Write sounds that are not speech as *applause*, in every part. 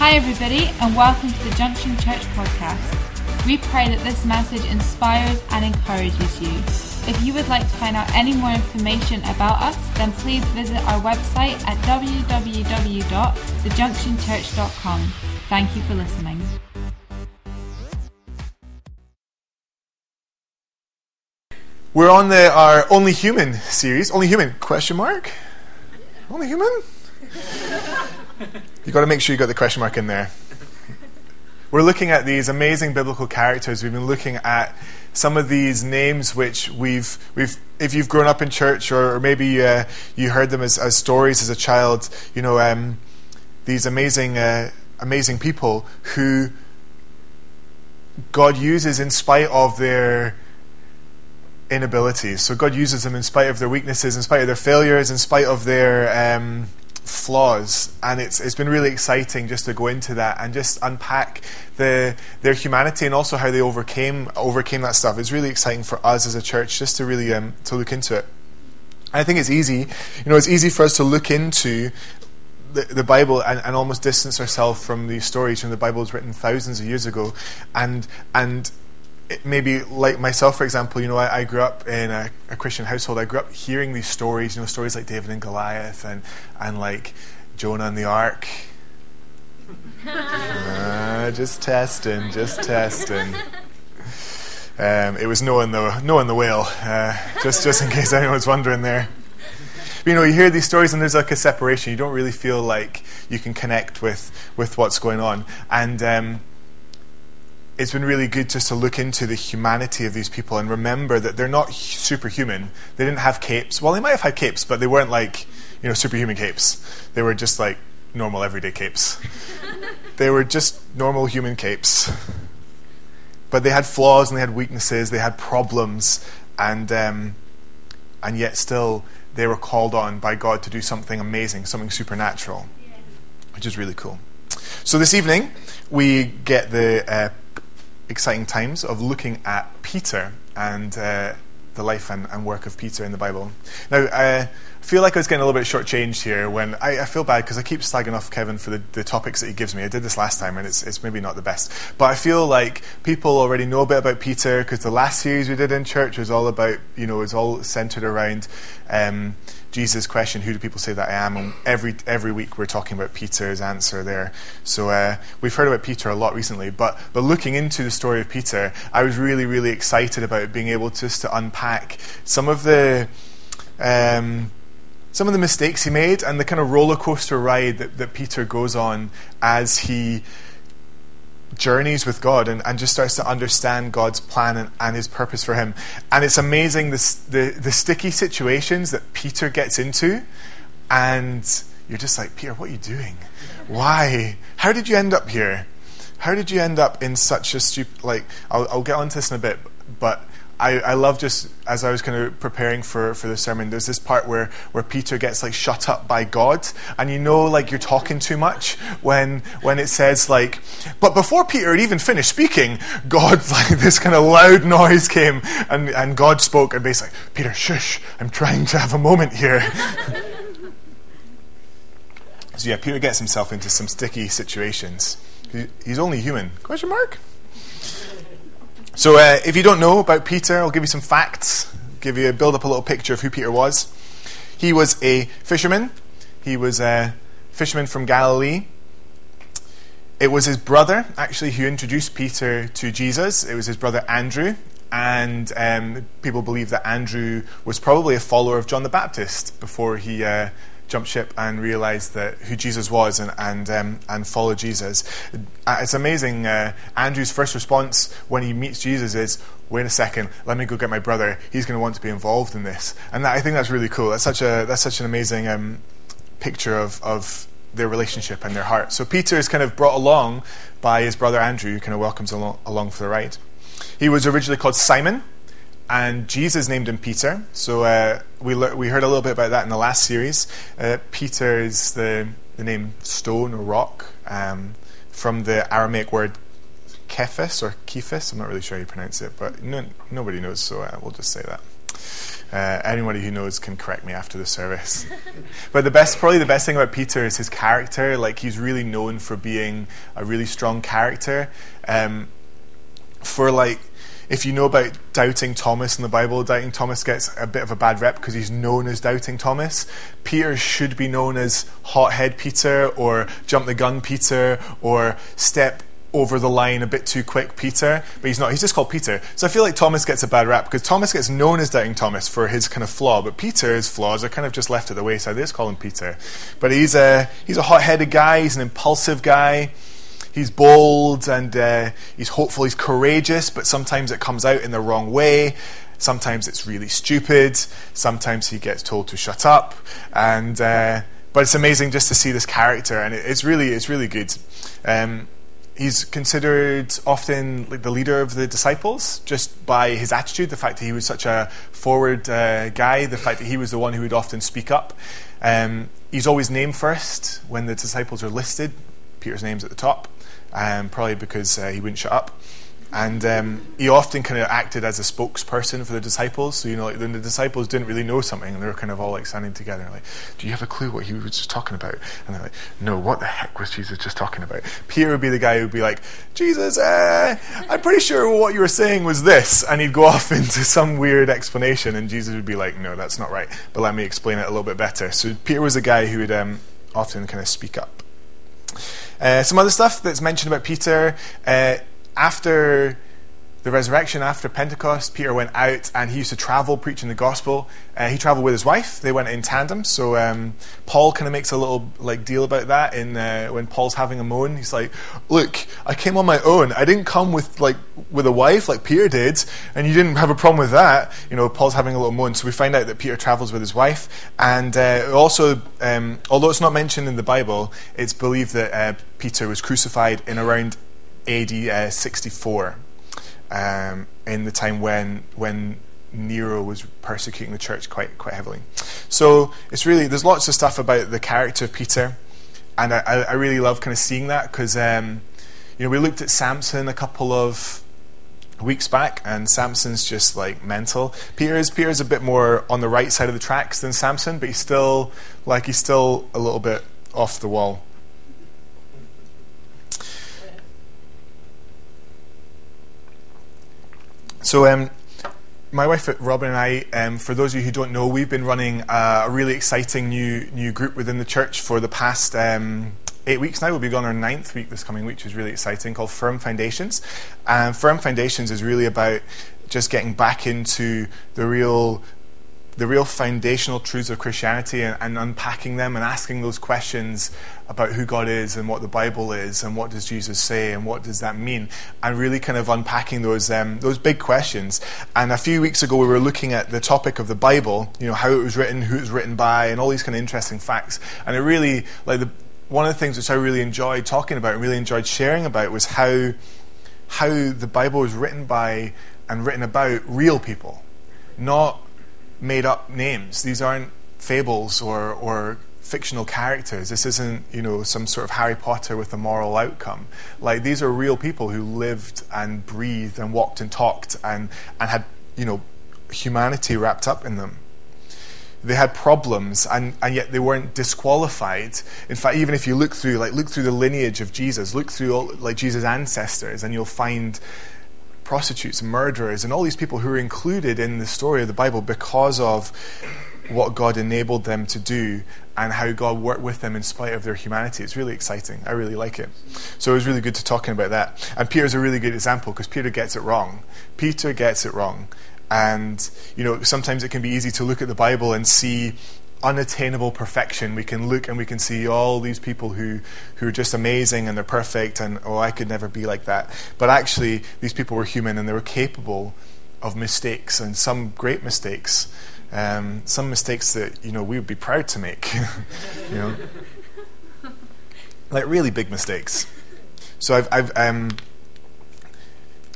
Hi, everybody, and welcome to the Junction Church podcast. We pray that this message inspires and encourages you. If you would like to find out any more information about us, then please visit our website at www.thejunctionchurch.com. Thank you for listening. We're on the our Only Human series. Only Human? Question mark? Only Human? You got to make sure you've got the question mark in there. *laughs* We're looking at these amazing biblical characters. We've been looking at some of these names which we've we've if you've grown up in church or, or maybe uh, you heard them as, as stories as a child, you know um, these amazing uh, amazing people who God uses in spite of their inabilities. So God uses them in spite of their weaknesses, in spite of their failures, in spite of their um, flaws. And it's it's been really exciting just to go into that and just unpack the their humanity and also how they overcame overcame that stuff. It's really exciting for us as a church just to really um, to look into it. I think it's easy, you know, it's easy for us to look into the, the Bible and, and almost distance ourselves from these stories. And the Bible was written thousands of years ago, and and maybe like myself, for example, you know, I, I grew up in a, a, Christian household. I grew up hearing these stories, you know, stories like David and Goliath and, and like Jonah and the Ark. *laughs* uh, just testing, just testing. Um, it was Noah and the, Noah and the whale, uh, just, just in case anyone's wondering there. But, you know, you hear these stories and there's like a separation. You don't really feel like you can connect with, with what's going on. And um, it's been really good just to look into the humanity of these people and remember that they're not superhuman. They didn't have capes. Well, they might have had capes, but they weren't like, you know, superhuman capes. They were just like normal everyday capes. *laughs* they were just normal human capes. But they had flaws and they had weaknesses, they had problems, and, um, and yet still they were called on by God to do something amazing, something supernatural, which is really cool. So this evening, we get the uh, exciting times of looking at Peter and uh, the life and, and, work of Peter in the Bible. Now, uh, feel like I was getting a little bit shortchanged here when I, I feel bad because I keep slagging off Kevin for the, the, topics that he gives me. I did this last time and it's, it's maybe not the best. But I feel like people already know a bit about Peter because the last series we did in church was all about, you know, it was all centered around. Um, Jesus' question, "Who do people say that I am?" And every every week we're talking about Peter's answer there. So uh, we've heard about Peter a lot recently, but but looking into the story of Peter, I was really really excited about being able just to unpack some of the. Um, some of the mistakes he made and the kind of roller coaster ride that, that Peter goes on as he journeys with God and, and just starts to understand God's plan and, and his purpose for him. And it's amazing the, the, the sticky situations that Peter gets into. And you're just like, Peter, what are you doing? Why? How did you end up here? How did you end up in such a stupid, like, I'll, I'll get onto this in a bit, but I, I love just as I was kind of preparing for, for the sermon, there's this part where, where Peter gets like shut up by God, and you know like you're talking too much when when it says like, but before Peter had even finished speaking, God *laughs* like this kind of loud noise came and, and God spoke and basically, Peter, shush, I'm trying to have a moment here. *laughs* so yeah, Peter gets himself into some sticky situations. He's only human. Question mark? So, uh, if you don't know about Peter, I'll give you some facts, give you build up a little picture of who Peter was. He was a fisherman. He was a fisherman from Galilee. It was his brother, actually, who introduced Peter to Jesus. It was his brother Andrew. And um, people believe that Andrew was probably a follower of John the Baptist before he uh, jumped ship and realize that who Jesus was and and um, and follow Jesus. Uh, it's amazing. Uh, Andrew's first response when he meets Jesus is, "Wait a second, let me go get my brother. He's going to want to be involved in this." And that, I think that's really cool. That's such a that's such an amazing um, picture of of their relationship and their heart. So Peter is kind of brought along by his brother Andrew, who kind of welcomes along, along for the ride. He was originally called Simon and Jesus named him Peter. So uh, we le- we heard a little bit about that in the last series. Uh, Peter is the the name stone or rock um, from the Aramaic word kephas or kephas. I'm not really sure how you pronounce it, but no, nobody knows, so uh, we'll just say that. Uh, anybody who knows can correct me after the service. *laughs* but the best, probably the best thing about Peter is his character. Like he's really known for being a really strong character. Um, for like, if you know about doubting Thomas in the Bible, doubting Thomas gets a bit of a bad rep because he's known as doubting Thomas. Peter should be known as hothead Peter or jump the gun Peter or step over the line a bit too quick Peter, but he's not. He's just called Peter. So I feel like Thomas gets a bad rap because Thomas gets known as doubting Thomas for his kind of flaw, but Peter's flaws are kind of just left at the wayside. They just call him Peter. But he's a, he's a hot headed guy, he's an impulsive guy. He's bold and uh, he's hopeful, he's courageous, but sometimes it comes out in the wrong way. Sometimes it's really stupid. Sometimes he gets told to shut up. And, uh, but it's amazing just to see this character, and it's really, it's really good. Um, he's considered often like the leader of the disciples just by his attitude, the fact that he was such a forward uh, guy, the fact that he was the one who would often speak up. Um, he's always named first when the disciples are listed. Peter's name's at the top, um, probably because uh, he wouldn't shut up. And um, he often kind of acted as a spokesperson for the disciples. So, you know, like when the disciples didn't really know something, and they were kind of all like standing together, like, Do you have a clue what he was just talking about? And they're like, No, what the heck was Jesus just talking about? Peter would be the guy who would be like, Jesus, uh, I'm pretty sure what you were saying was this. And he'd go *laughs* off into some weird explanation, and Jesus would be like, No, that's not right. But let me explain it a little bit better. So, Peter was a guy who would um, often kind of speak up. Uh, some other stuff that's mentioned about Peter. Uh, after the resurrection, after Pentecost, Peter went out and he used to travel preaching the gospel. Uh, he traveled with his wife; they went in tandem. So um, Paul kind of makes a little like deal about that. In uh, when Paul's having a moan, he's like, "Look, I came on my own. I didn't come with like with a wife like Peter did, and you didn't have a problem with that." You know, Paul's having a little moan. So we find out that Peter travels with his wife, and uh, also, um, although it's not mentioned in the Bible, it's believed that uh, Peter was crucified in around AD uh, 64, um, in the time when when Nero was persecuting the church quite quite heavily. So it's really there's lots of stuff about the character of Peter, and I, I really love kind of seeing that because um, you know we looked at Samson a couple of weeks back, and Samson's just like mental. Peter's Peter's a bit more on the right side of the tracks than Samson, but he's still like he's still a little bit off the wall. So, um, my wife Robin and I, um, for those of you who don't know, we've been running a really exciting new new group within the church for the past um, eight weeks now. We'll be on our ninth week this coming week, which is really exciting, called Firm Foundations. And Firm Foundations is really about just getting back into the real the real foundational truths of Christianity and, and, unpacking them and asking those questions about who God is and what the Bible is and what does Jesus say and what does that mean and really kind of unpacking those um, those big questions. And a few weeks ago we were looking at the topic of the Bible, you know how it was written, who it was written by, and all these kind of interesting facts. And it really like the one of the things which I really enjoyed talking about and really enjoyed sharing about was how how the Bible was written by and written about real people, not made up names. These aren't fables or, or fictional characters. This isn't, you know, some sort of Harry Potter with a moral outcome. Like these are real people who lived and breathed and walked and talked and, and had, you know, humanity wrapped up in them. They had problems and, and yet they weren't disqualified. In fact, even if you look through, like look through the lineage of Jesus, look through all, like Jesus' ancestors, and you'll find prostitutes, murderers, and all these people who are included in the story of the Bible because of what God enabled them to do and how God worked with them in spite of their humanity. It's really exciting. I really like it. So it was really good to talking about that. And Peter's a really good example because Peter gets it wrong. Peter gets it wrong. And, you know, sometimes it can be easy to look at the Bible and see unattainable perfection. We can look and we can see all these people who, who are just amazing and they're perfect and, oh, I could never be like that. But actually, these people were human and they were capable of mistakes and some great mistakes. Um, some mistakes that, you know, we would be proud to make. *laughs* you know? *laughs* like really big mistakes. So I've, I've um,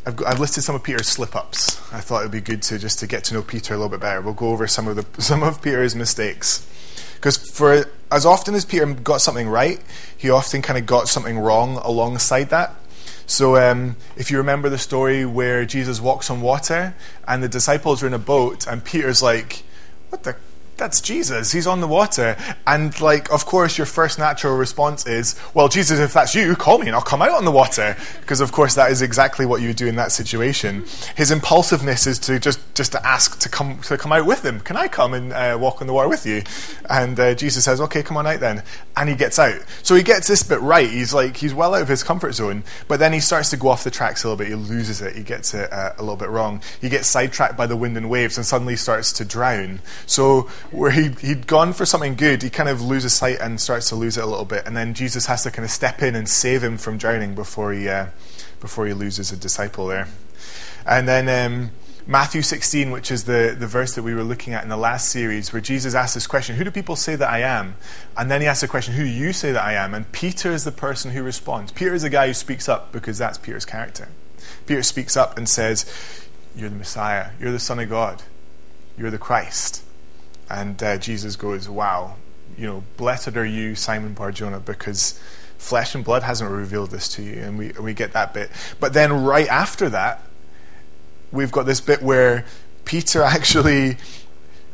I've, I've, listed some of Peter's slip-ups. I thought it would be good to just to get to know Peter a little bit better. We'll go over some of the *laughs* some of Peter's mistakes, because for as often as Peter got something right, he often kind of got something wrong alongside that. So, um, if you remember the story where Jesus walks on water and the disciples are in a boat, and Peter's like, What the that's Jesus. He's on the water. And, like, of course, your first natural response is, well, Jesus, if that's you, call me and I'll come out on the water. Because, of course, that is exactly what you would do in that situation. His impulsiveness is to just, just to ask to come, to come out with him. Can I come and uh, walk on the water with you? And uh, Jesus says, okay, come on out then. And he gets out. So he gets this bit right. He's like, he's well out of his comfort zone. But then he starts to go off the tracks a little bit. He loses it. He gets it uh, a little bit wrong. He gets sidetracked by the wind and waves and suddenly starts to drown. So where he, he'd gone for something good, he kind of loses sight and starts to lose it a little bit. And then Jesus has to kind of step in and save him from drowning before he, uh, before he loses a disciple there. And then um, Matthew 16, which is the, the verse that we were looking at in the last series, where Jesus asks this question Who do people say that I am? And then he asks the question, Who do you say that I am? And Peter is the person who responds. Peter is the guy who speaks up because that's Peter's character. Peter speaks up and says, You're the Messiah. You're the Son of God. You're the Christ. And uh, Jesus goes, Wow, you know, blessed are you, Simon Barjona, because flesh and blood hasn't revealed this to you. And we, we get that bit. But then right after that, we've got this bit where Peter *laughs* actually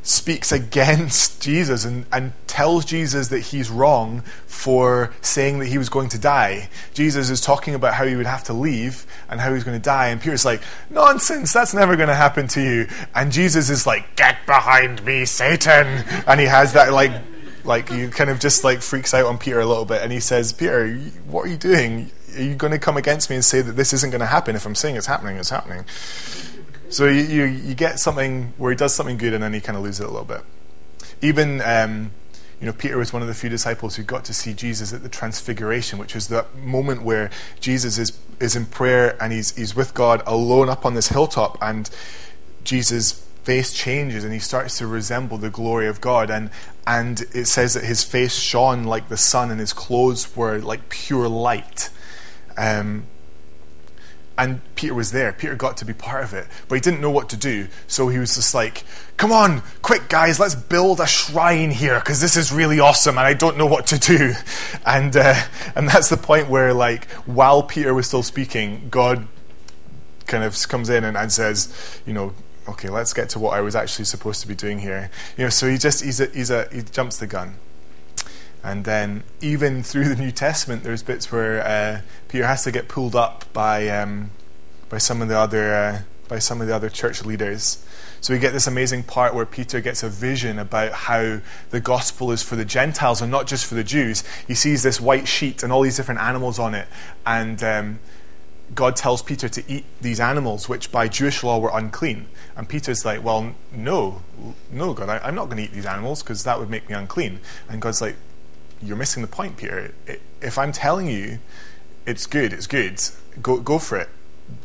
speaks against *laughs* Jesus and, and tells Jesus that he's wrong for saying that he was going to die. Jesus is talking about how he would have to leave and how he's going to die. And Peter's like, nonsense, that's never going to happen to you. And Jesus is like, get behind me, Satan. And he has that like, like he kind of just like freaks out on Peter a little bit. And he says, Peter, what are you doing? Are you going to come against me and say that this isn't going to happen? If I'm saying it's happening, it's happening. So you, you, you, get something where he does something good and then he kind of loses it a little bit. Even, um, you know, Peter was one of the few disciples who got to see Jesus at the Transfiguration, which is that moment where Jesus is, is in prayer and he's, he's with God alone up on this hilltop and Jesus' face changes and he starts to resemble the glory of God. And, and it says that his face shone like the sun and his clothes were like pure light. Um, and Peter was there. Peter got to be part of it, but he didn't know what to do. So he was just like, "Come on, quick, guys, let's build a shrine here because this is really awesome, and I don't know what to do." *laughs* And uh, and that's the point where, like, while Peter was still speaking, God kind of comes in and, and says, "You know, okay, let's get to what I was actually supposed to be doing here." You know, so he just he's a, he's a he jumps the gun. And then, even through the New Testament, there's bits where uh, Peter has to get pulled up by um, by some of the other uh, by some of the other church leaders. So we get this amazing part where Peter gets a vision about how the gospel is for the Gentiles and not just for the Jews. He sees this white sheet and all these different animals on it, and um, God tells Peter to eat these animals, which by Jewish law were unclean. And Peter's like, "Well, no, no, God, I, am not going to eat these animals because that would make me unclean." And God's like, you're missing the point, Peter. If I'm telling you it's good, it's good, go, go for it.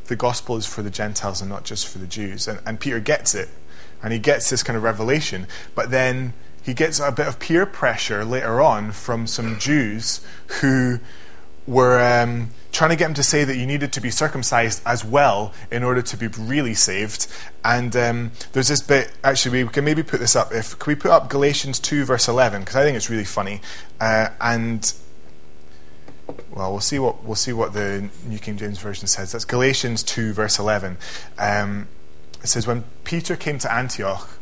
The gospel is for the Gentiles and not just for the Jews. And, and Peter gets it. And he gets this kind of revelation. But then he gets a bit of peer pressure later on from some Jews who were um, trying to get him to say that you needed to be circumcised as well in order to be really saved. And um, there's this bit, actually, we can maybe put this up. If Can we put up Galatians 2, verse 11? Because I think it's really funny. Uh, and well, we'll see what we'll see what the New King James Version says. That's Galatians two verse eleven. Um, it says when Peter came to Antioch,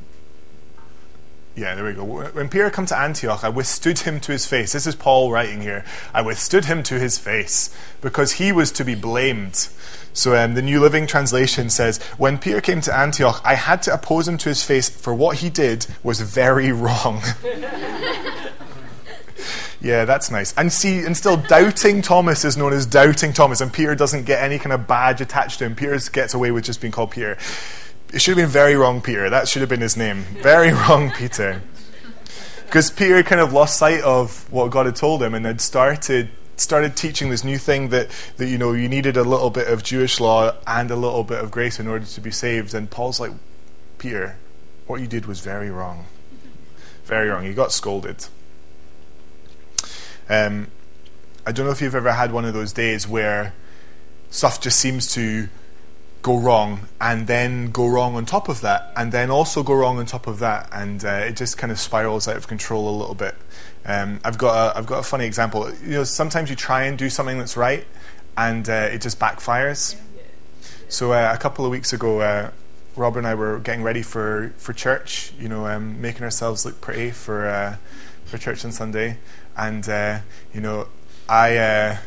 yeah, there we go. When Peter came to Antioch, I withstood him to his face. This is Paul writing here. I withstood him to his face because he was to be blamed. So um, the New Living Translation says, When Peter came to Antioch, I had to oppose him to his face, for what he did was very *laughs* wrong. yeah, that's nice. And see, and still, doubting Thomas is known as doubting Thomas, and Peter doesn't get any kind of badge attached to him. Peter gets away with just being called Peter. It should have been very wrong, Peter. That should have been his name. Very *laughs* wrong, Peter. Because Peter kind of lost sight of what God had told him and had started started teaching this new thing that, that you know you needed a little bit of Jewish law and a little bit of grace in order to be saved. And Paul's like, Peter, what you did was very wrong. Very wrong. You got scolded. Um, I don't know if you've ever had one of those days where stuff just seems to go wrong and then go wrong on top of that and then also go wrong on top of that and uh, it just kind of spirals out of control a little bit um, I've got a, I've got a funny example you know sometimes you try and do something that's right and uh, it just backfires. So uh, a couple of weeks ago, uh, Rob and I were getting ready for, for church, you know, um, making ourselves look pretty for uh, for church on Sunday, and uh, you know, I.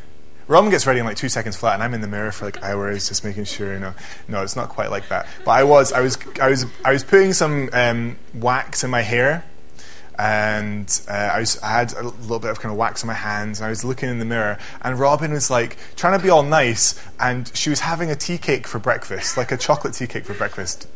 Robin gets ready in like two seconds flat, and I'm in the mirror for like hours, just making sure. You know, no, it's not quite like that. But I was, I was, I was, I was putting some um, wax in my hair, and uh, I, was, I had a little bit of kind of wax on my hands, and I was looking in the mirror, and Robin was like trying to be all nice, and she was having a tea cake for breakfast, like a chocolate tea cake for breakfast.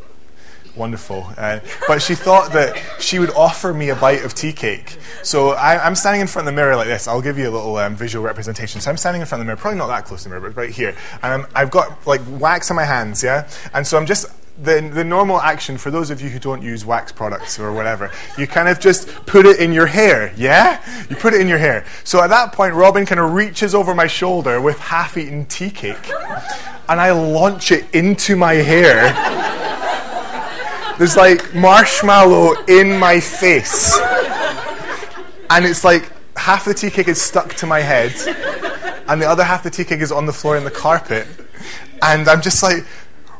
Wonderful. Uh, but she thought that she would offer me a bite of tea cake. So I, am standing in front of the mirror like this. I'll give you a little um, visual representation. So I'm standing in front of the mirror, probably not that close to the mirror, but right here. And i have got like wax on my hands, yeah? And so I'm just the, the normal action for those of you who don't use wax products or whatever, you kind of just put it in your hair, yeah? You put it in your hair. So at that point, Robin kind of reaches over my shoulder with half eaten tea cake, and I launch it into my hair. There's like marshmallow in my face. And it's like half the tea cake is stuck to my head, and the other half the tea cake is on the floor in the carpet. And I'm just like,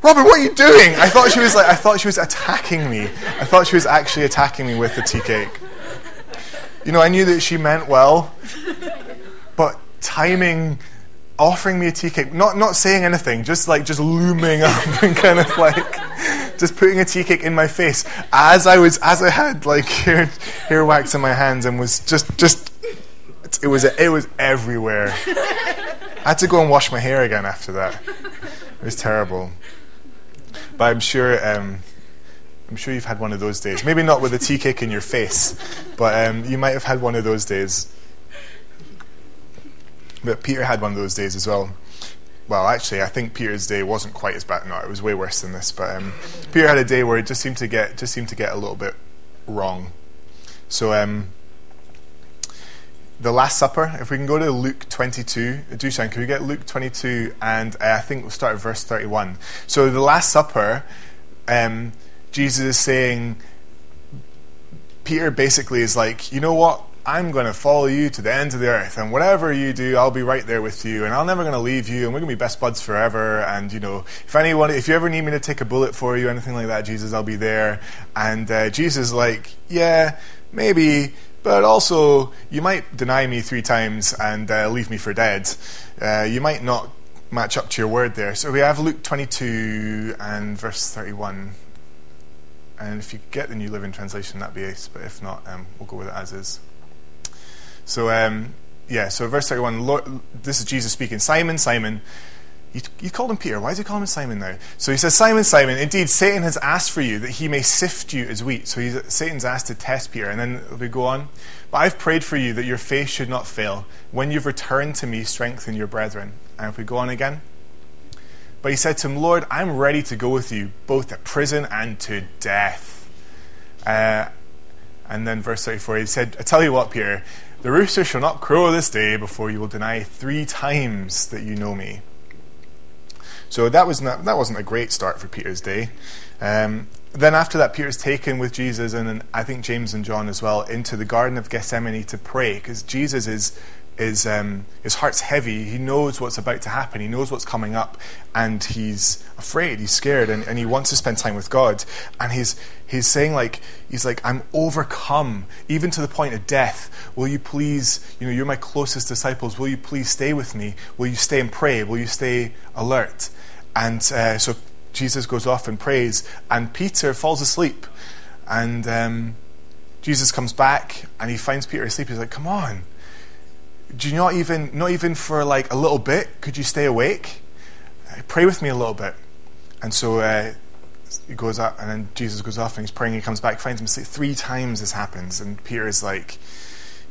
Robin, what are you doing? I thought she was like, I thought she was attacking me. I thought she was actually attacking me with the tea cake. You know, I knew that she meant well, but timing, offering me a tea cake, not not saying anything, just like just looming *laughs* up and kind of like just putting a tea cake in my face as I was as I had like *laughs* hair, hair wax in my hands and was just just it was it was everywhere. I had to go and wash my hair again after that. It was terrible. But I'm sure, um, I'm sure you've had one of those days. Maybe not with a tea cake in your face, but um, you might have had one of those days. But Peter had one of those days as well. Well, actually, I think Peter's day wasn't quite as bad. No, it was way worse than this. But um, Peter had a day where it just seemed to get just seemed to get a little bit wrong. So um, the Last Supper, if we can go to Luke 22, Dushan, can we get Luke 22 and uh, I think we'll start at verse 31. So the Last Supper, um, Jesus is saying, Peter basically is like, you know what? I'm going to follow you to the end of the earth, and whatever you do, I'll be right there with you, and I'm never going to leave you, and we're going to be best buds forever. And you know, if anyone, if you ever need me to take a bullet for you, anything like that, Jesus, I'll be there. And uh, Jesus like, yeah, maybe but also, you might deny me three times and uh, leave me for dead. Uh, you might not match up to your word there. So we have Luke 22 and verse 31. And if you get the New Living Translation, that'd be ace. But if not, um, we'll go with it as is. So, um, yeah, so verse 31, Lord, this is Jesus speaking. Simon, Simon, you, you called him Peter. Why is he calling him Simon now? So he says, Simon, Simon, indeed, Satan has asked for you that he may sift you as wheat. So Satan's asked to test Peter. And then we go on. But I've prayed for you that your faith should not fail. When you've returned to me, strengthen your brethren. And if we go on again. But he said to him, Lord, I'm ready to go with you, both to prison and to death. Uh, and then verse 34, he said, I tell you what, Peter, the rooster shall not crow this day before you will deny three times that you know me. So that was not, that wasn't a great start for Peter's day. Um, then after that, Peter's taken with Jesus and I think James and John as well into the Garden of Gethsemane to pray because Jesus is is um, his heart's heavy. He knows what's about to happen. He knows what's coming up, and he's afraid. He's scared, and, and he wants to spend time with God. And he's he's saying like he's like I'm overcome, even to the point of death. Will you please, you know, you're my closest disciples. Will you please stay with me? Will you stay and pray? Will you stay alert? And uh, so Jesus goes off and prays, and Peter falls asleep. And um, Jesus comes back, and he finds Peter asleep. He's like, "Come on, do you not even not even for like a little bit? Could you stay awake? Uh, pray with me a little bit." And so uh, he goes up, and then Jesus goes off, and he's praying. He comes back, finds him asleep. Three times this happens, and Peter is like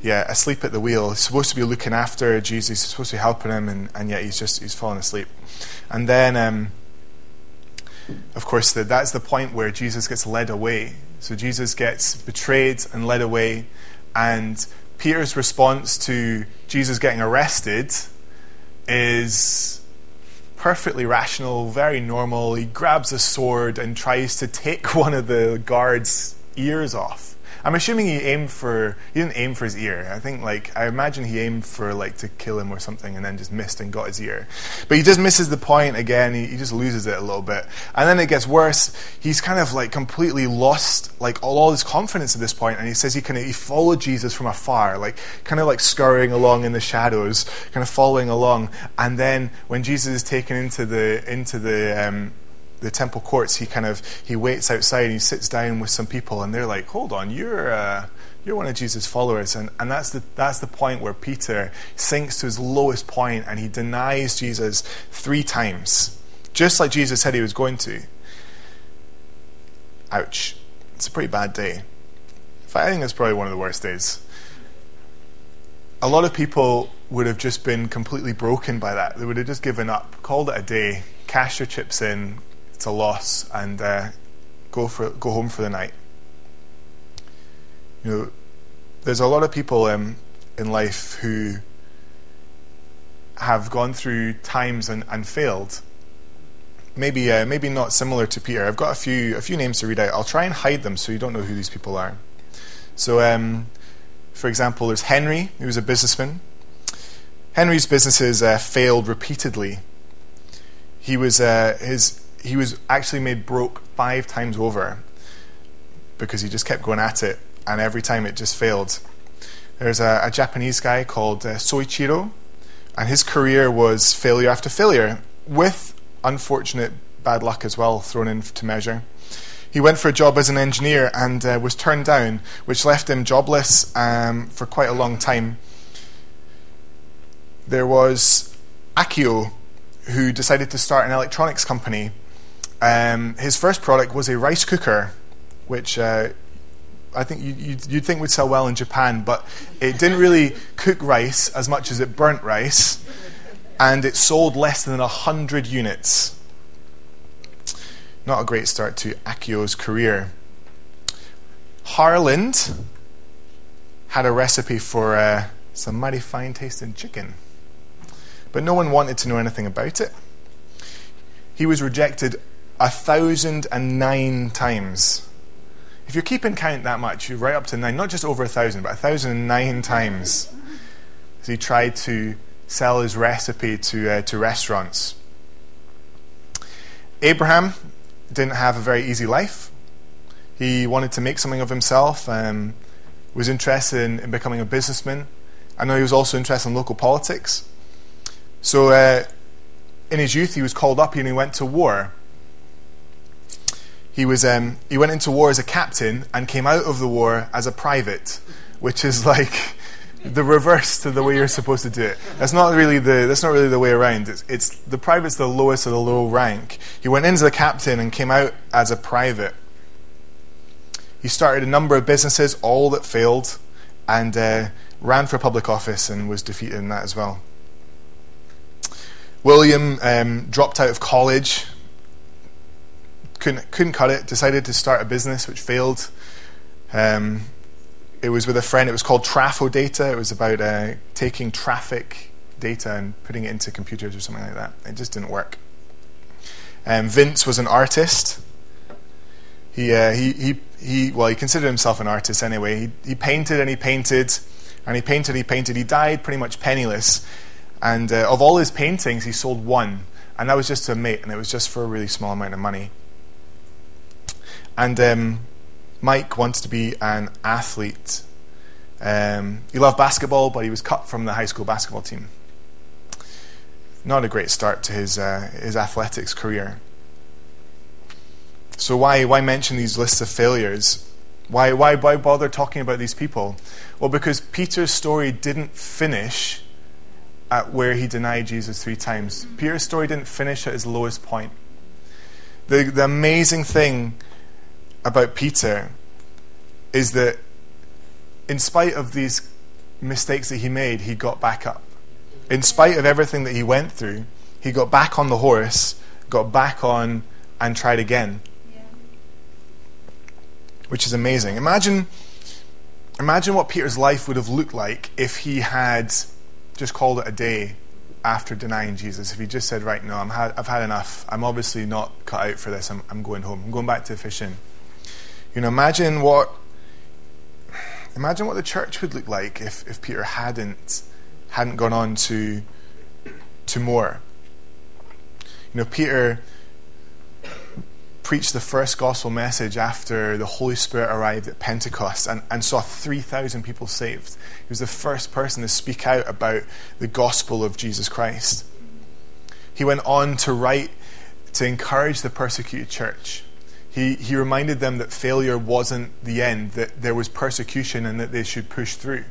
yeah, asleep at the wheel. He's supposed to be looking after Jesus. He's supposed to be helping him, and, and yet he's just he's fallen asleep. And then, um, of course, the, that's the point where Jesus gets led away. So Jesus gets betrayed and led away, and Peter's response to Jesus getting arrested is perfectly rational, very normal. He grabs a sword and tries to take *laughs* one of the guards' ears off I'm assuming he aimed for he didn't aim for his ear. I think like I imagine he aimed for like to kill him or something, and then just missed and got his ear. But he just misses the point again. He, he just loses it a little bit, and then it gets worse. He's kind of like completely lost like all, all his confidence at this point, and he says he of he followed Jesus from afar, like kind of like scurrying along in the shadows, kind of following along, and then when Jesus is taken into the into the um, the temple courts, he kind of he waits outside and he sits down with some people, and they're like, "Hold on, you're uh, you're one of Jesus' followers," and and that's the that's the point where Peter sinks to his lowest point, and he denies Jesus three times, just like Jesus said he was going to. Ouch! It's a pretty bad day. In fact, I think it's probably one of the worst days. A lot of people would have just been completely broken by that. They would have just given up, called it a day, cashed their chips in, it's a loss, and uh, go for go home for the night. You know, there's a lot of people um, in life who have gone through times and, and failed. Maybe uh, maybe not similar to Peter. I've got a few a few names to read out. I'll try and hide them so you don't know who these people are. So, um, for example, there's Henry, who was a businessman. Henry's businesses uh, failed repeatedly. He was uh, his he was actually made broke five times over because he just kept going at it, and every time it just failed. There's a, a Japanese guy called uh, Soichiro, and his career was failure after failure, with unfortunate bad luck as well thrown in to measure. He went for a job as an engineer and uh, was turned down, which left him jobless um, for quite a long time. There was Akio, who decided to start an electronics company um, his first product was a rice cooker, which uh, I think you, you'd, you'd, think would sell well in Japan, but it didn't really cook rice as much as it burnt rice, and it sold less than 100 units. Not a great start to Akio's career. Harland had a recipe for uh, some mighty fine tasting chicken, but no one wanted to know anything about it. He was rejected a thousand and nine times. If you're keeping count that much, you're right up to nine, not just over a thousand, but a thousand and nine times. He tried to sell his recipe to, uh, to restaurants. Abraham didn't have a very easy life. He wanted to make something of himself and was interested in, in becoming a businessman. I know he was also interested in local politics. So, uh, in his youth, he was called up and he went to war he was um, he went into war as a captain and came out of the war as a private, which is like *laughs* the reverse to the way you're supposed to do it. That's not really the that's not really the way around. It's, it's the private's the lowest of the low rank. He went in as a captain and came out as a private. He started a number of businesses, all that failed, and uh, ran for public office and was defeated in that as well. William um, dropped out of college couldn't couldn't cut it. Decided to start a business, which failed. Um, it was with a friend. It was called Traf-O-Data. It was about uh, taking traffic data and putting it into computers or something like that. It just didn't work. Um, Vince was an artist. He, uh, he, he, he, well, he considered himself an artist anyway. He, he painted and he painted and he painted he painted. He died pretty much penniless. And uh, of all his paintings, he sold one. And that was just to a mate, and it was just for a really small amount of money. And um, Mike wants to be an athlete. Um, he loved basketball, but he was cut from the high school basketball team. Not a great start to his uh, his athletics career. So why why mention these lists of failures? Why why why bother talking about these people? Well, because Peter's story didn't finish at where he denied Jesus three times. Peter's story didn't finish at his lowest point. The the amazing thing about Peter is that in spite of these mistakes that he made, he got back up. In spite of everything that he went through, he got back on the horse, got back on, and tried again. Yeah. Which is amazing. Imagine, imagine what Peter's life would have looked like if he had just called it a day after denying Jesus. If he just said, "Right, no, I'm ha- I've had enough. I'm obviously not cut out for this. I'm, I'm going home. I'm going back to fishing." You know, imagine what imagine what the church would look like if, if Peter hadn't hadn't gone on to to more. You know, Peter preached the first gospel message after the Holy Spirit arrived at Pentecost and, and saw 3,000 people saved. He was the first person to speak out about the gospel of Jesus Christ. He went on to write to encourage the persecuted church. He, he reminded them that failure wasn't the end, that there was persecution and that they should push through.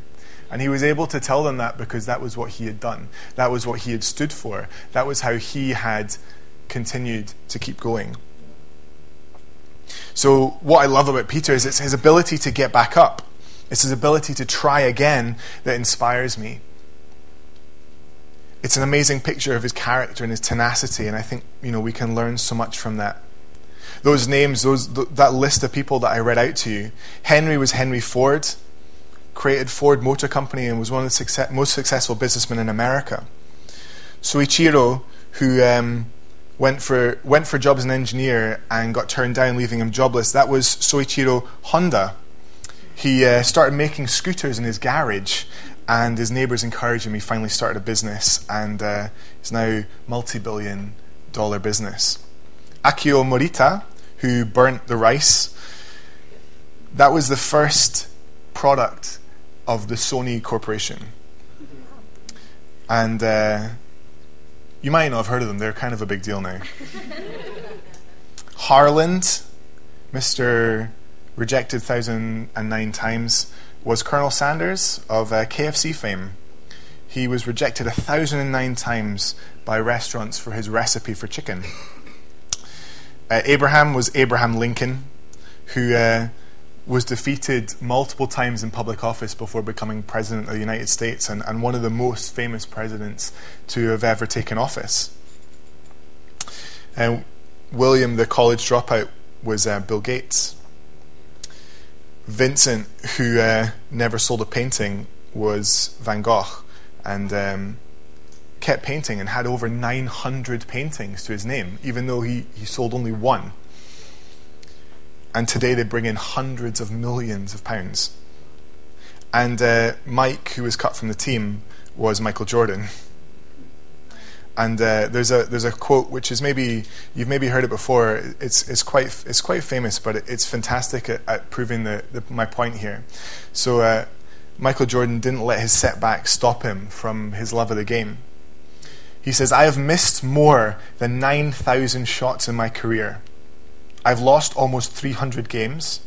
And he was able to tell them that because that was what he had done. That was what he had stood for. That was how he had continued to keep going. So, what I love about Peter is it's his ability to get back up, it's his ability to try again that inspires me. It's an amazing picture of his character and his tenacity, and I think you know we can learn so much from that. Those names, those that list of people that I read out to you. Henry was Henry Ford, created Ford Motor Company and was one of the success, most successful businessmen in America. Soichiro, who um, went for went for job as an engineer and got turned down, leaving him jobless. That was Soichiro Honda. He uh, started making scooters in his garage, and his neighbours encouraged him. He finally started a business, and uh, it's now multi-billion dollar business. Akio Morita, who burnt the rice, that was the first product of the Sony Corporation, and. Uh, you might not have heard of them, they're kind of a big deal now. *laughs* Harland, Mr. Rejected 1009 Times, was Colonel Sanders of uh, KFC fame. He was rejected 1009 times by restaurants for his recipe for chicken. *laughs* Uh, Abraham was Abraham Lincoln, who uh, was defeated multiple times in public office before becoming president of the United States and, and one of the most famous presidents to have ever taken office. And William, the college dropout, was uh, Bill Gates. Vincent, who uh, never sold a painting, was Van Gogh and um, kept painting and had over 900 paintings to his name, even though he, he sold only one. And today they bring in hundreds of millions of pounds. And uh, Mike, who was cut from the team, was Michael Jordan. And uh, there's a there's a quote which is maybe you've maybe heard it before. It's it's quite it's quite famous, but it's fantastic at, at proving the, the, my point here. So uh, Michael Jordan didn't let his setbacks stop him from his love of the game. He says, "I have missed more than nine thousand shots in my career, I've lost almost 300 games.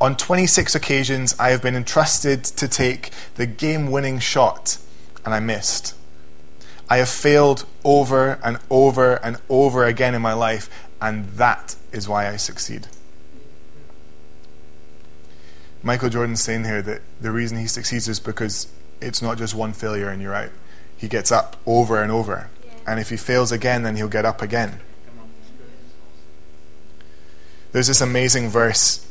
On 26 occasions, I have been entrusted to take the game winning shot, and I missed. I have failed over and over and over again in my life, and that is why I succeed. Michael Jordan's saying here that the reason he succeeds is because it's not just one failure and you're out. He gets up over and over. And if he fails again, then he'll get up again. There's this amazing verse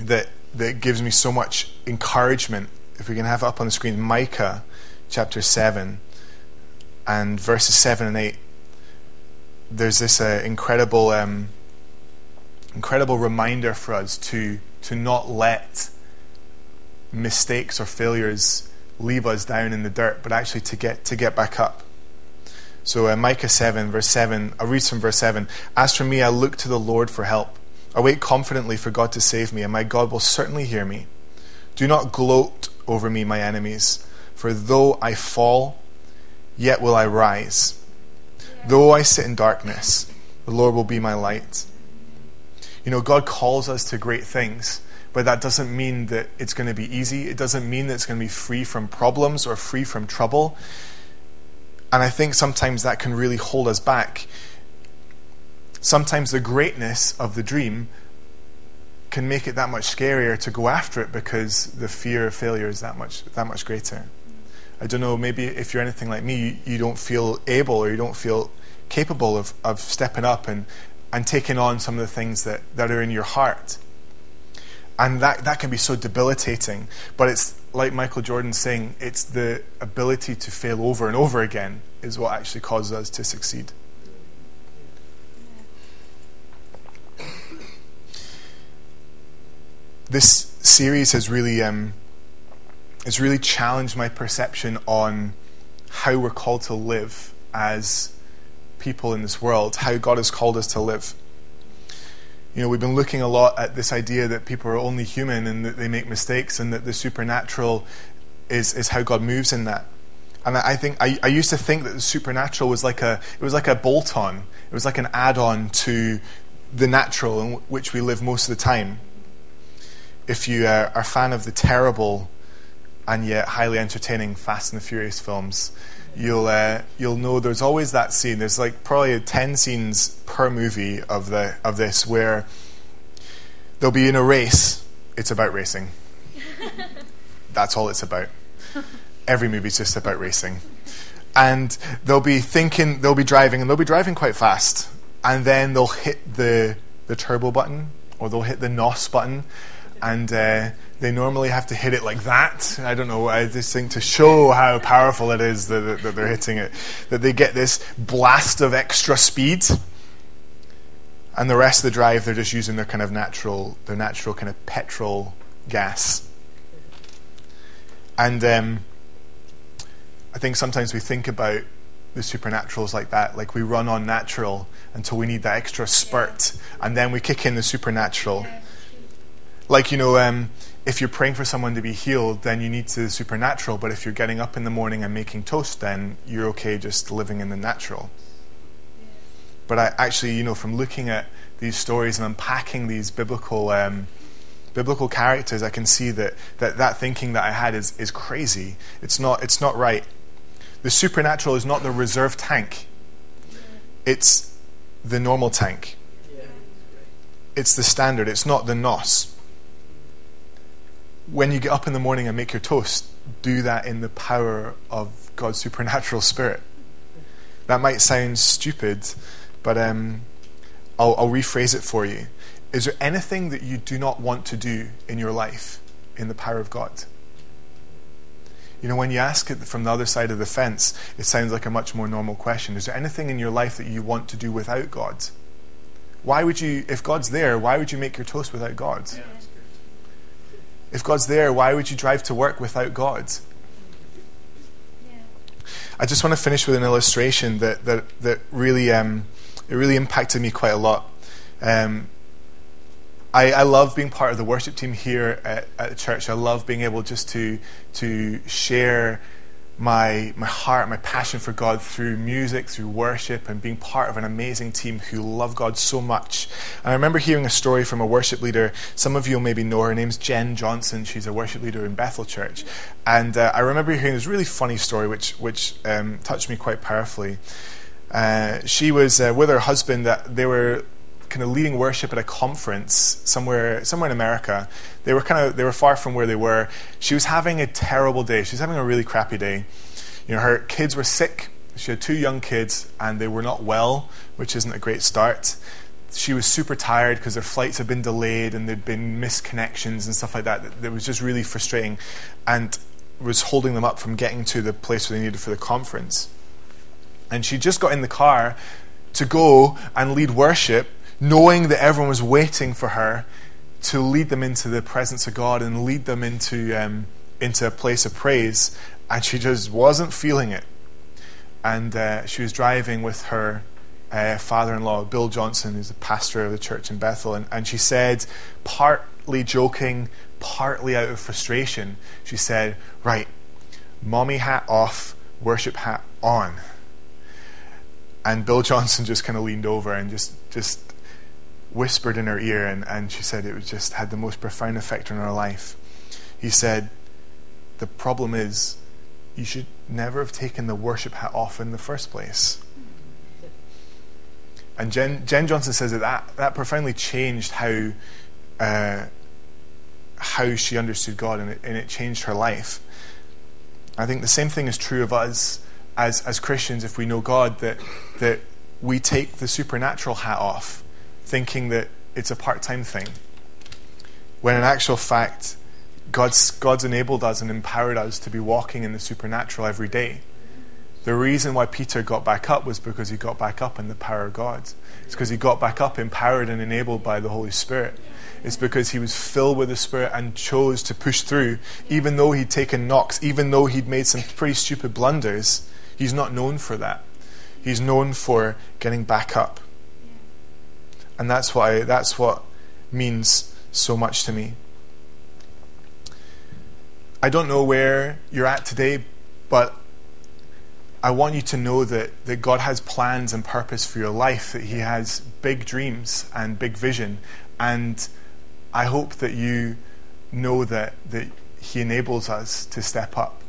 that that gives me so much encouragement. If we can have it up on the screen, Micah chapter seven and verses seven and eight. There's this uh, incredible, um, incredible reminder for us to to not let mistakes or failures leave us down in the dirt, but actually to get to get back up. So uh, Micah 7, verse 7, I read from verse 7. As for me, I look to the Lord for help. I wait confidently for God to save me, and my God will certainly hear me. Do not gloat over me, my enemies, for though I fall, yet will I rise. Though I sit in darkness, the Lord will be my light. You know, God calls us to great things, but that doesn't mean that it's going to be easy. It doesn't mean that it's going to be free from problems or free from trouble. And I think sometimes that can really hold us back. Sometimes the greatness of the dream can make it that much scarier to go after it because the fear of failure is that much that much greater. I don't know, maybe if you're anything like me, you, you don't feel able or you don't feel capable of, of stepping up and, and taking on some of the things that, that are in your heart. And that, that can be so debilitating. But it's like Michael Jordan saying, it's the ability to fail over and over again is what actually causes us to succeed. This series has really um, has really challenged my perception on how we're called to live as people in this world, how God has called us to live. You know, we've been looking a lot at this idea that people are only human and that they make mistakes and that the supernatural is, is how God moves in that. And I think I, I used to think that the supernatural was like a it was like a bolt on. It was like an add on to the natural in which we live most of the time. If you uh, are a fan of the terrible and yet highly entertaining Fast and the Furious films, you'll uh, you'll know there's always that scene. There's like probably ten scenes per movie of the of this where they'll be in a race. It's about racing. *laughs* That's all it's about every movie's just about racing. And they'll be thinking, they'll be driving, and they'll be driving quite fast. And then they'll hit the, the turbo button, or they'll hit the NOS button, and uh, they normally have to hit it like that. I don't know, I just think to show how powerful it is that, that they're hitting it, that they get this blast of extra speed. And the rest of the drive, they're just using their kind of natural, their natural kind of petrol gas. And um, I think sometimes we think about the supernaturals like that, like we run on natural until we need that extra spurt, and then we kick in the supernatural. Like, you know, um, if you're praying for someone to be healed, then you need the supernatural, but if you're getting up in the morning and making toast, then you're okay just living in the natural. But I actually, you know, from looking at these stories and unpacking these biblical um, biblical characters, I can see that, that that thinking that I had is, is crazy. It's not, it's not right. The supernatural is not the reserve tank, it's the normal tank. It's the standard, it's not the NOS. When you get up in the morning and make your toast, do that in the power of God's supernatural spirit. That might sound stupid, but um, I'll, I'll rephrase it for you. Is there anything that you do not want to do in your life in the power of God? You know, when you ask it from the other side of the fence, it sounds like a much more normal question. Is there anything in your life that you want to do without God? Why would you, if God's there, why would you make your toast without God? Yeah. If God's there, why would you drive to work without God? Yeah. I just want to finish with an illustration that, that, that really, um, it really impacted me quite a lot. Um, I, I, love being part of the worship team here at, at the church. I love being able just to to share my my heart, my passion for God through music, through worship, and being part of an amazing team who love God so much. And I remember hearing a story from a worship leader. Some of you maybe know her. name's Jen Johnson. She's a worship leader in Bethel Church. And uh, I remember hearing this really funny story, which which um, touched me quite powerfully. Uh, she was uh, with her husband. That they were kind of leading worship at a conference somewhere somewhere in America. They were kind of they were far from where they were. She was having a terrible day. She was having a really crappy day. You know, her kids were sick. She had two young kids and they were not well, which isn't a great start. She was super tired because their flights had been delayed and there'd been misconnections and stuff like that. That was just really frustrating and was holding them up from getting to the place where they needed for the conference. And she just got in the car to go and lead worship knowing that everyone was waiting for her to lead them into the presence of God and lead them into, um, into a place of praise. And she just wasn't feeling it. And uh, she was driving with her uh, father in law, Bill Johnson, who's the pastor of the church in Bethel. And, and she said, partly joking, partly out of frustration, she said, Right, mommy hat off, worship hat on. And Bill Johnson just kind of leaned over and just, just whispered in her ear, and, and she said it was just had the most profound effect on her life. He said, The problem is, you should never have taken the worship hat off in the first place. And Jen, Jen Johnson says that, that that profoundly changed how, uh, how she understood God, and it, and it changed her life. I think the same thing is true of us as, as Christians if we know God, that, that we take the supernatural hat off thinking that it's a part time thing. When in actual fact, God's, God's enabled us and empowered us to be walking in the supernatural every day. The reason why Peter got back up was because he got back up in the power of God. It's because he got back up empowered and enabled by the Holy Spirit. It's because he was filled with the Spirit and chose to push through, even though he'd taken knocks, even though he'd made some pretty stupid blunders. He's not known for that. He's known for getting back up. And that's why that's what means so much to me. I don't know where you're at today, but I want you to know that, that God has plans and purpose for your life, that He has big dreams and big vision. And I hope that you know that, that He enables us to step up.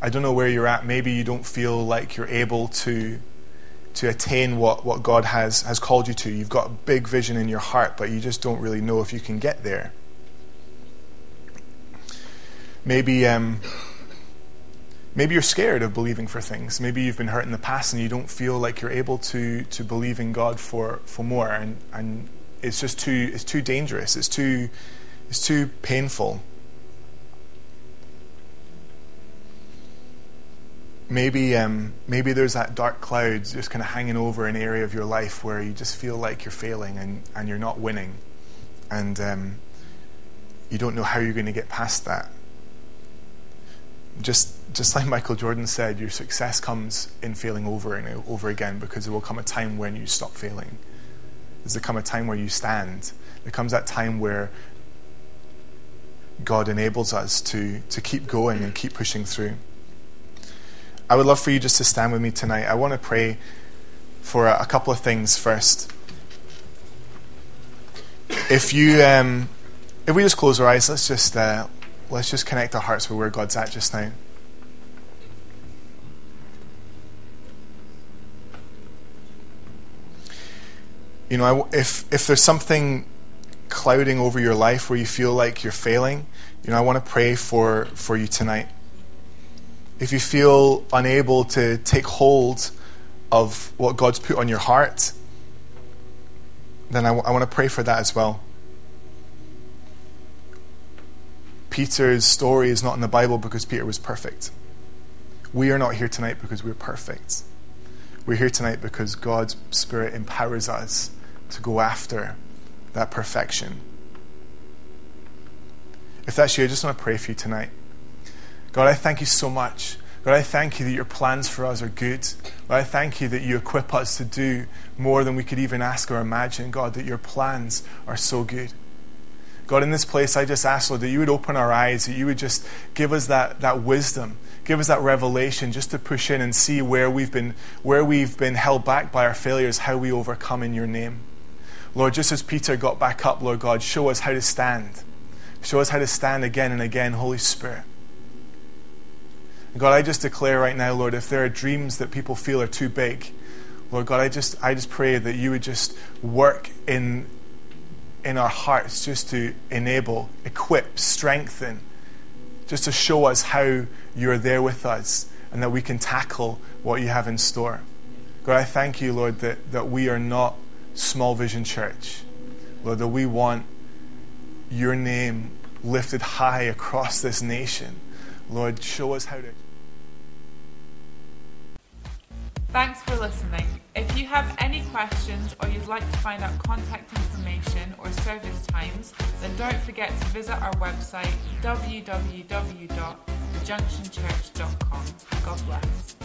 I don't know where you're at. Maybe you don't feel like you're able to, to attain what, what God has, has called you to. You've got a big vision in your heart, but you just don't really know if you can get there. Maybe. Um, maybe you're scared of believing for things. Maybe you've been hurt in the past and you don't feel like you're able to, to believe in God for, for more. And, and it's just too, it's too dangerous. It's too, it's too painful. Maybe, um, maybe there's that dark cloud just kind of hanging over an area of your life where you just feel like you're failing and, and you're not winning. And um, you don't know how you're going to get past that just just like Michael Jordan said, your success comes in failing over and over again because there will come a time when you stop failing. There's there come a time where you stand. There comes that time where God enables us to, to keep going and keep pushing through. I would love for you just to stand with me tonight. I want to pray for a, a couple of things first. If you, um, if we just close our eyes, let's just uh, let's just connect our hearts with where God's at just now. You know, if if there's something clouding over your life where you feel like you're failing, you know, I want to pray for for you tonight. If you feel unable to take hold of what God's put on your heart, then I, w- I want to pray for that as well. Peter's story is not in the Bible because Peter was perfect. We are not here tonight because we're perfect. We're here tonight because God's Spirit empowers us to go after that perfection. If that's you, I just want to pray for you tonight. God, I thank you so much. God, I thank you that your plans for us are good. God, I thank you that you equip us to do more than we could even ask or imagine. God, that your plans are so good. God, in this place, I just ask, Lord, that you would open our eyes, that you would just give us that, that wisdom, give us that revelation just to push in and see where we've been, where we've been held back by our failures, how we overcome in your name. Lord, just as Peter got back up, Lord God, show us how to stand. Show us how to stand again and again, Holy Spirit. God, I just declare right now, Lord, if there are dreams that people feel are too big, Lord God, I just I just pray that you would just work in in our hearts just to enable, equip, strengthen, just to show us how you're there with us and that we can tackle what you have in store. God, I thank you, Lord, that, that we are not small vision church. Lord, that we want your name lifted high across this nation. Lord, show us how to. Thanks for listening. If you have any questions or you'd like to find out contact information or service times, then don't forget to visit our website www.thejunctionchurch.com. God bless.